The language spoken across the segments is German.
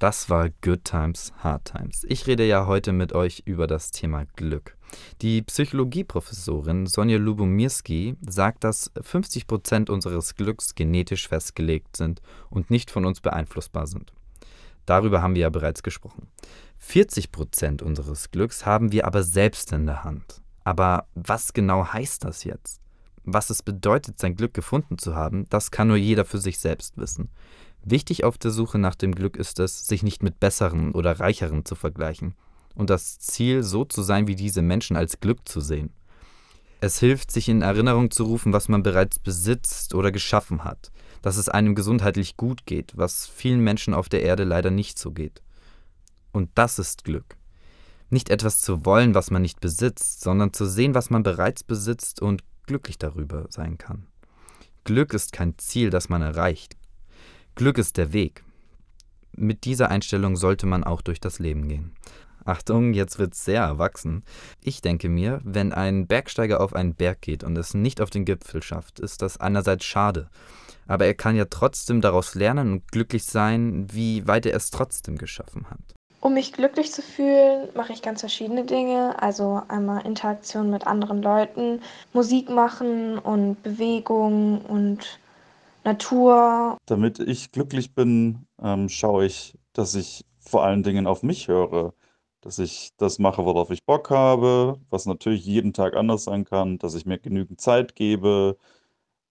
Das war Good Times, Hard Times. Ich rede ja heute mit euch über das Thema Glück. Die Psychologieprofessorin Sonja Lubomirski sagt, dass 50 Prozent unseres Glücks genetisch festgelegt sind und nicht von uns beeinflussbar sind. Darüber haben wir ja bereits gesprochen. 40 Prozent unseres Glücks haben wir aber selbst in der Hand. Aber was genau heißt das jetzt? Was es bedeutet, sein Glück gefunden zu haben, das kann nur jeder für sich selbst wissen. Wichtig auf der Suche nach dem Glück ist es, sich nicht mit besseren oder reicheren zu vergleichen und das Ziel, so zu sein wie diese Menschen, als Glück zu sehen. Es hilft, sich in Erinnerung zu rufen, was man bereits besitzt oder geschaffen hat, dass es einem gesundheitlich gut geht, was vielen Menschen auf der Erde leider nicht so geht. Und das ist Glück. Nicht etwas zu wollen, was man nicht besitzt, sondern zu sehen, was man bereits besitzt und glücklich darüber sein kann. Glück ist kein Ziel, das man erreicht. Glück ist der Weg. Mit dieser Einstellung sollte man auch durch das Leben gehen. Achtung, jetzt wird's sehr erwachsen. Ich denke mir, wenn ein Bergsteiger auf einen Berg geht und es nicht auf den Gipfel schafft, ist das einerseits schade. Aber er kann ja trotzdem daraus lernen und glücklich sein, wie weit er es trotzdem geschaffen hat. Um mich glücklich zu fühlen, mache ich ganz verschiedene Dinge. Also einmal Interaktion mit anderen Leuten, Musik machen und Bewegung und Natur. Damit ich glücklich bin, ähm, schaue ich, dass ich vor allen Dingen auf mich höre. Dass ich das mache, worauf ich Bock habe, was natürlich jeden Tag anders sein kann, dass ich mir genügend Zeit gebe,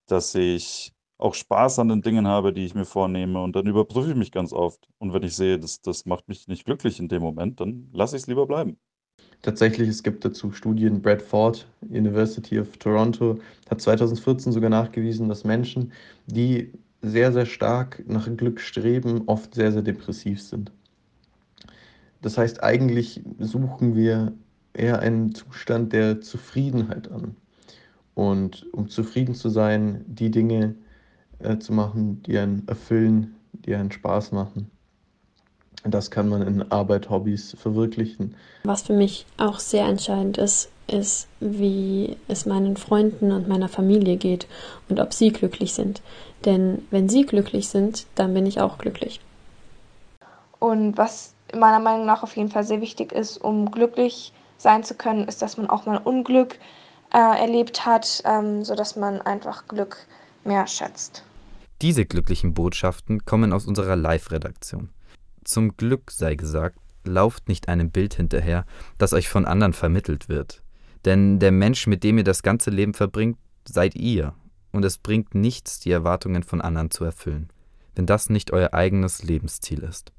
dass ich auch Spaß an den Dingen habe, die ich mir vornehme. Und dann überprüfe ich mich ganz oft. Und wenn ich sehe, das, das macht mich nicht glücklich in dem Moment, dann lasse ich es lieber bleiben. Tatsächlich, es gibt dazu Studien. Bradford University of Toronto hat 2014 sogar nachgewiesen, dass Menschen, die sehr, sehr stark nach Glück streben, oft sehr, sehr depressiv sind. Das heißt, eigentlich suchen wir eher einen Zustand der Zufriedenheit an. Und um zufrieden zu sein, die Dinge äh, zu machen, die einen erfüllen, die einen Spaß machen. Das kann man in Arbeit, Hobbys verwirklichen. Was für mich auch sehr entscheidend ist, ist, wie es meinen Freunden und meiner Familie geht und ob sie glücklich sind. Denn wenn sie glücklich sind, dann bin ich auch glücklich. Und was meiner Meinung nach auf jeden Fall sehr wichtig ist, um glücklich sein zu können, ist, dass man auch mal Unglück äh, erlebt hat, ähm, sodass man einfach Glück mehr schätzt. Diese glücklichen Botschaften kommen aus unserer Live-Redaktion. Zum Glück sei gesagt, lauft nicht einem Bild hinterher, das euch von anderen vermittelt wird. Denn der Mensch, mit dem ihr das ganze Leben verbringt, seid ihr, und es bringt nichts, die Erwartungen von anderen zu erfüllen, wenn das nicht euer eigenes Lebensziel ist.